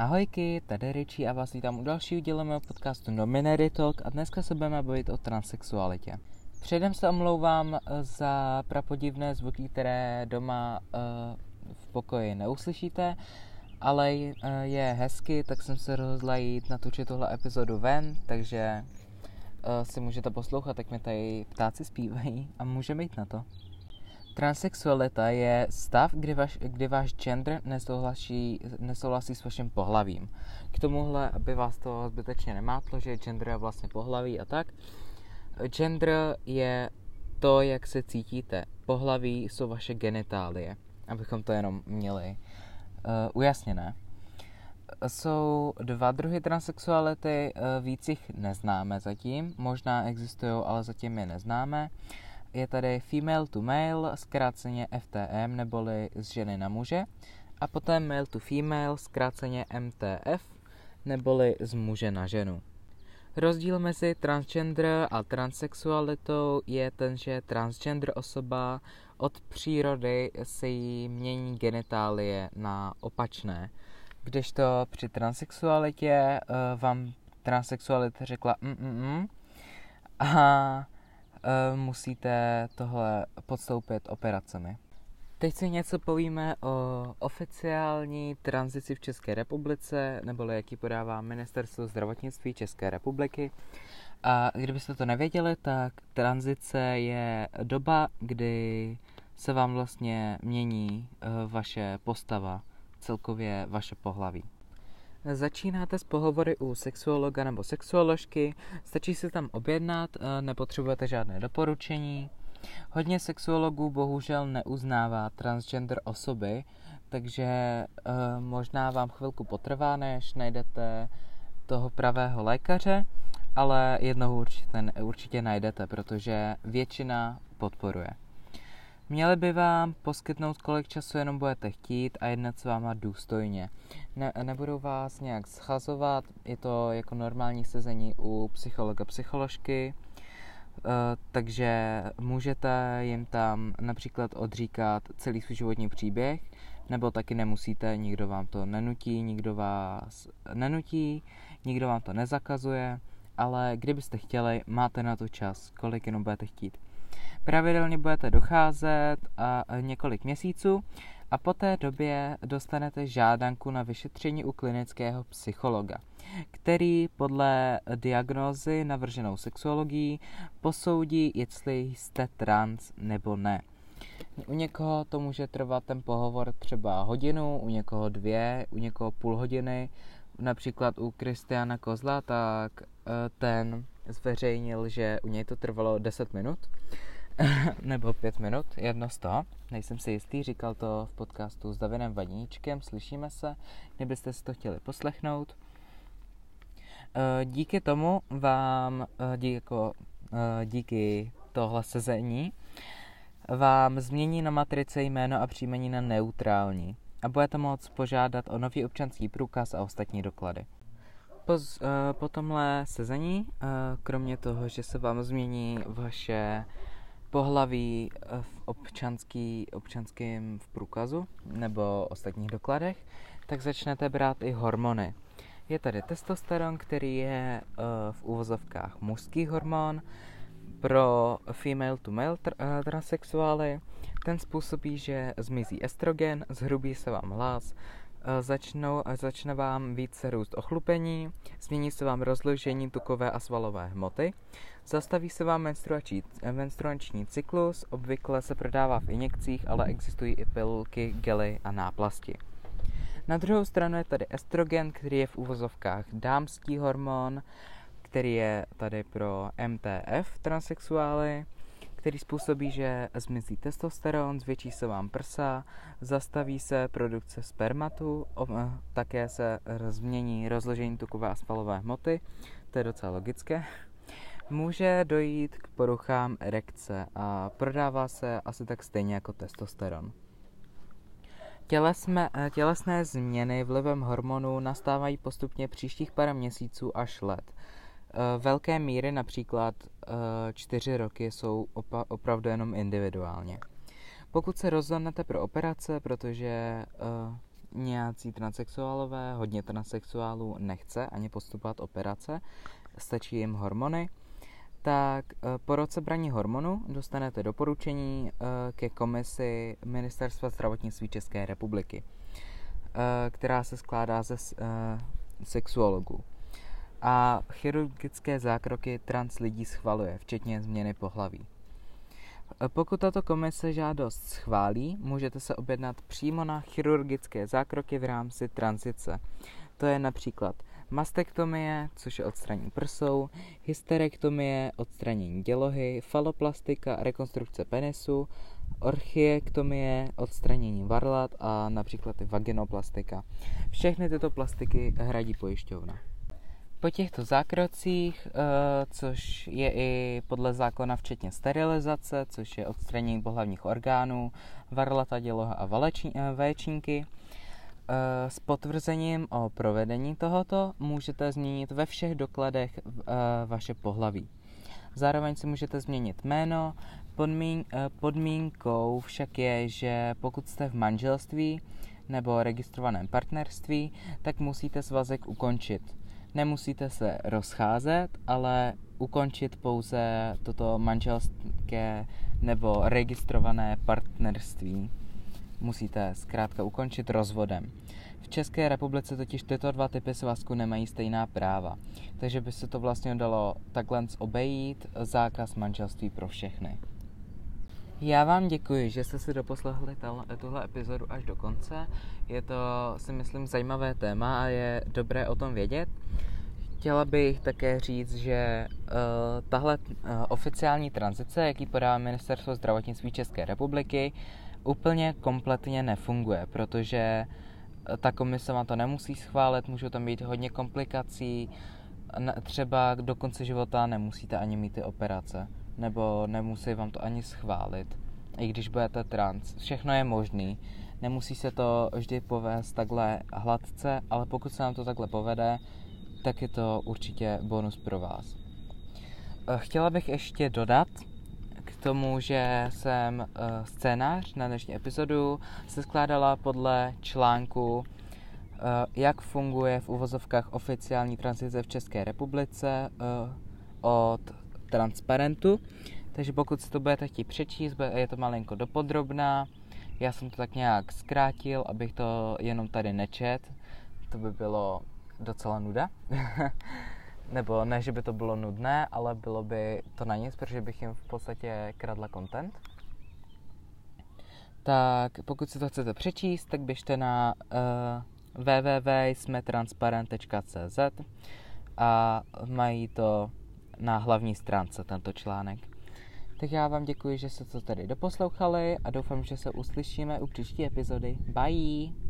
Ahojky, tady Richie a vás vítám u dalšího dílu mého podcastu Nominary Talk a dneska se budeme bavit o transexualitě. Předem se omlouvám za prapodivné zvuky, které doma uh, v pokoji neuslyšíte, ale uh, je hezky, tak jsem se rozhodla jít natočit tuhle epizodu ven, takže uh, si můžete poslouchat, jak mi tady ptáci zpívají a můžeme jít na to. Transsexualita je stav, kdy, vaš, kdy váš gender nesouhlasí, nesouhlasí s vaším pohlavím. K tomuhle, aby vás to zbytečně nemátlo, že gender je vlastně pohlaví a tak. Gender je to, jak se cítíte. Pohlaví jsou vaše genitálie, abychom to jenom měli uh, ujasněné. Jsou dva druhy transexuality, uh, víc jich neznáme zatím, možná existují, ale zatím je neznáme. Uh, je tady female to male, zkráceně FTM, neboli z ženy na muže, a poté male to female, zkráceně MTF, neboli z muže na ženu. Rozdíl mezi transgender a transsexualitou je ten, že transgender osoba od přírody se jí mění genitálie na opačné. Kdežto při transsexualitě uh, vám transsexualita řekla mm, mm, mm a musíte tohle podstoupit operacemi. Teď si něco povíme o oficiální tranzici v České republice, neboli jaký podává Ministerstvo zdravotnictví České republiky. A kdybyste to nevěděli, tak tranzice je doba, kdy se vám vlastně mění eh, vaše postava, celkově vaše pohlaví. Začínáte s pohovory u sexuologa nebo sexuoložky, stačí se tam objednat, eh, nepotřebujete žádné doporučení. Hodně sexuologů bohužel neuznává transgender osoby, takže uh, možná vám chvilku potrvá, než najdete toho pravého lékaře, ale jednoho určitě, určitě najdete, protože většina podporuje. Měli by vám poskytnout, kolik času jenom budete chtít a jednat s váma důstojně. Ne, nebudou vás nějak schazovat, je to jako normální sezení u psychologa, psycholožky, uh, takže můžete jim tam například odříkat celý svůj životní příběh, nebo taky nemusíte, nikdo vám to nenutí, nikdo vás nenutí, nikdo vám to nezakazuje, ale kdybyste chtěli, máte na to čas, kolik jenom budete chtít. Pravidelně budete docházet a několik měsíců a po té době dostanete žádanku na vyšetření u klinického psychologa, který podle diagnózy navrženou sexuologií posoudí, jestli jste trans nebo ne. U někoho to může trvat ten pohovor třeba hodinu, u někoho dvě, u někoho půl hodiny. Například u Kristiana Kozla, tak eh, ten zveřejnil, že u něj to trvalo 10 minut. nebo pět minut, jedno z toho, nejsem si jistý, říkal to v podcastu s Davinem Vaníčkem, slyšíme se, kdybyste si to chtěli poslechnout. Eh, díky tomu vám, eh, díky, jako, eh, díky tohle sezení, vám změní na matrice jméno a příjmení na neutrální a budete moct požádat o nový občanský průkaz a ostatní doklady. Po, po tomhle sezení, kromě toho, že se vám změní vaše pohlaví eh, v občanský, občanském v průkazu nebo ostatních dokladech, tak začnete brát i hormony. Je tady testosteron, který je uh, v úvozovkách mužský hormon pro female to male tr- uh, transexuály. Ten způsobí, že zmizí estrogen, zhrubí se vám hlas, uh, začnou, začne vám více růst ochlupení, změní se vám rozložení tukové a svalové hmoty, Zastaví se vám menstruační, menstruační cyklus, obvykle se prodává v injekcích, ale existují i pilulky, gely a náplasti. Na druhou stranu je tady estrogen, který je v úvozovkách dámský hormon, který je tady pro MTF transexuály, který způsobí, že zmizí testosteron, zvětší se vám prsa, zastaví se produkce spermatu, také se změní rozložení tukové a spalové hmoty, to je docela logické může dojít k poruchám erekce a prodává se asi tak stejně jako testosteron. Tělesme, eh, tělesné změny vlivem hormonů nastávají postupně příštích pár měsíců až let. Eh, velké míry, například eh, čtyři roky, jsou opa- opravdu jenom individuálně. Pokud se rozhodnete pro operace, protože nějací transexuálové, hodně transexuálů nechce ani postupovat operace, stačí jim hormony, tak eh, po roce braní hormonu dostanete doporučení eh, ke komisi Ministerstva zdravotnictví České republiky, eh, která se skládá ze sexuologů. A chirurgické zákroky trans lidí schvaluje, včetně změny pohlaví. Pokud tato komise žádost schválí, můžete se objednat přímo na chirurgické zákroky v rámci tranzice. To je například mastektomie, což je odstranění prsou, hysterektomie, odstranění dělohy, faloplastika, rekonstrukce penisu, orchiektomie, odstranění varlat a například i vaginoplastika. Všechny tyto plastiky hradí pojišťovna. Po těchto zákrocích, eh, což je i podle zákona včetně sterilizace, což je odstranění pohlavních orgánů, varlata, děloha a eh, vaječníky, eh, s potvrzením o provedení tohoto můžete změnit ve všech dokladech vaše pohlaví. Zároveň si můžete změnit jméno, podmín, podmínkou však je, že pokud jste v manželství nebo registrovaném partnerství, tak musíte svazek ukončit nemusíte se rozcházet, ale ukončit pouze toto manželské nebo registrované partnerství. Musíte zkrátka ukončit rozvodem. V České republice totiž tyto dva typy svazku nemají stejná práva, takže by se to vlastně dalo takhle obejít zákaz manželství pro všechny. Já vám děkuji, že jste si doposlechli tuhle epizodu až do konce. Je to, si myslím, zajímavé téma a je dobré o tom vědět. Chtěla bych také říct, že uh, tahle uh, oficiální tranzice, jaký podá Ministerstvo zdravotnictví České republiky, úplně kompletně nefunguje, protože ta komise vám to nemusí schválit, můžou tam být hodně komplikací, třeba do konce života nemusíte ani mít ty operace nebo nemusí vám to ani schválit, i když budete trans. Všechno je možný. Nemusí se to vždy povést takhle hladce, ale pokud se nám to takhle povede, tak je to určitě bonus pro vás. Eh, chtěla bych ještě dodat k tomu, že jsem eh, scénář na dnešní epizodu se skládala podle článku eh, jak funguje v uvozovkách oficiální transice v České republice od transparentu. Takže pokud si to budete chtít přečíst, je to malinko dopodrobná. Já jsem to tak nějak zkrátil, abych to jenom tady nečet. To by bylo docela nuda. Nebo ne, že by to bylo nudné, ale bylo by to na nic, protože bych jim v podstatě kradla content. Tak pokud si to chcete přečíst, tak běžte na uh, www.smetransparent.cz a mají to na hlavní stránce tento článek. Tak já vám děkuji, že jste to tady doposlouchali a doufám, že se uslyšíme u příští epizody. Bye!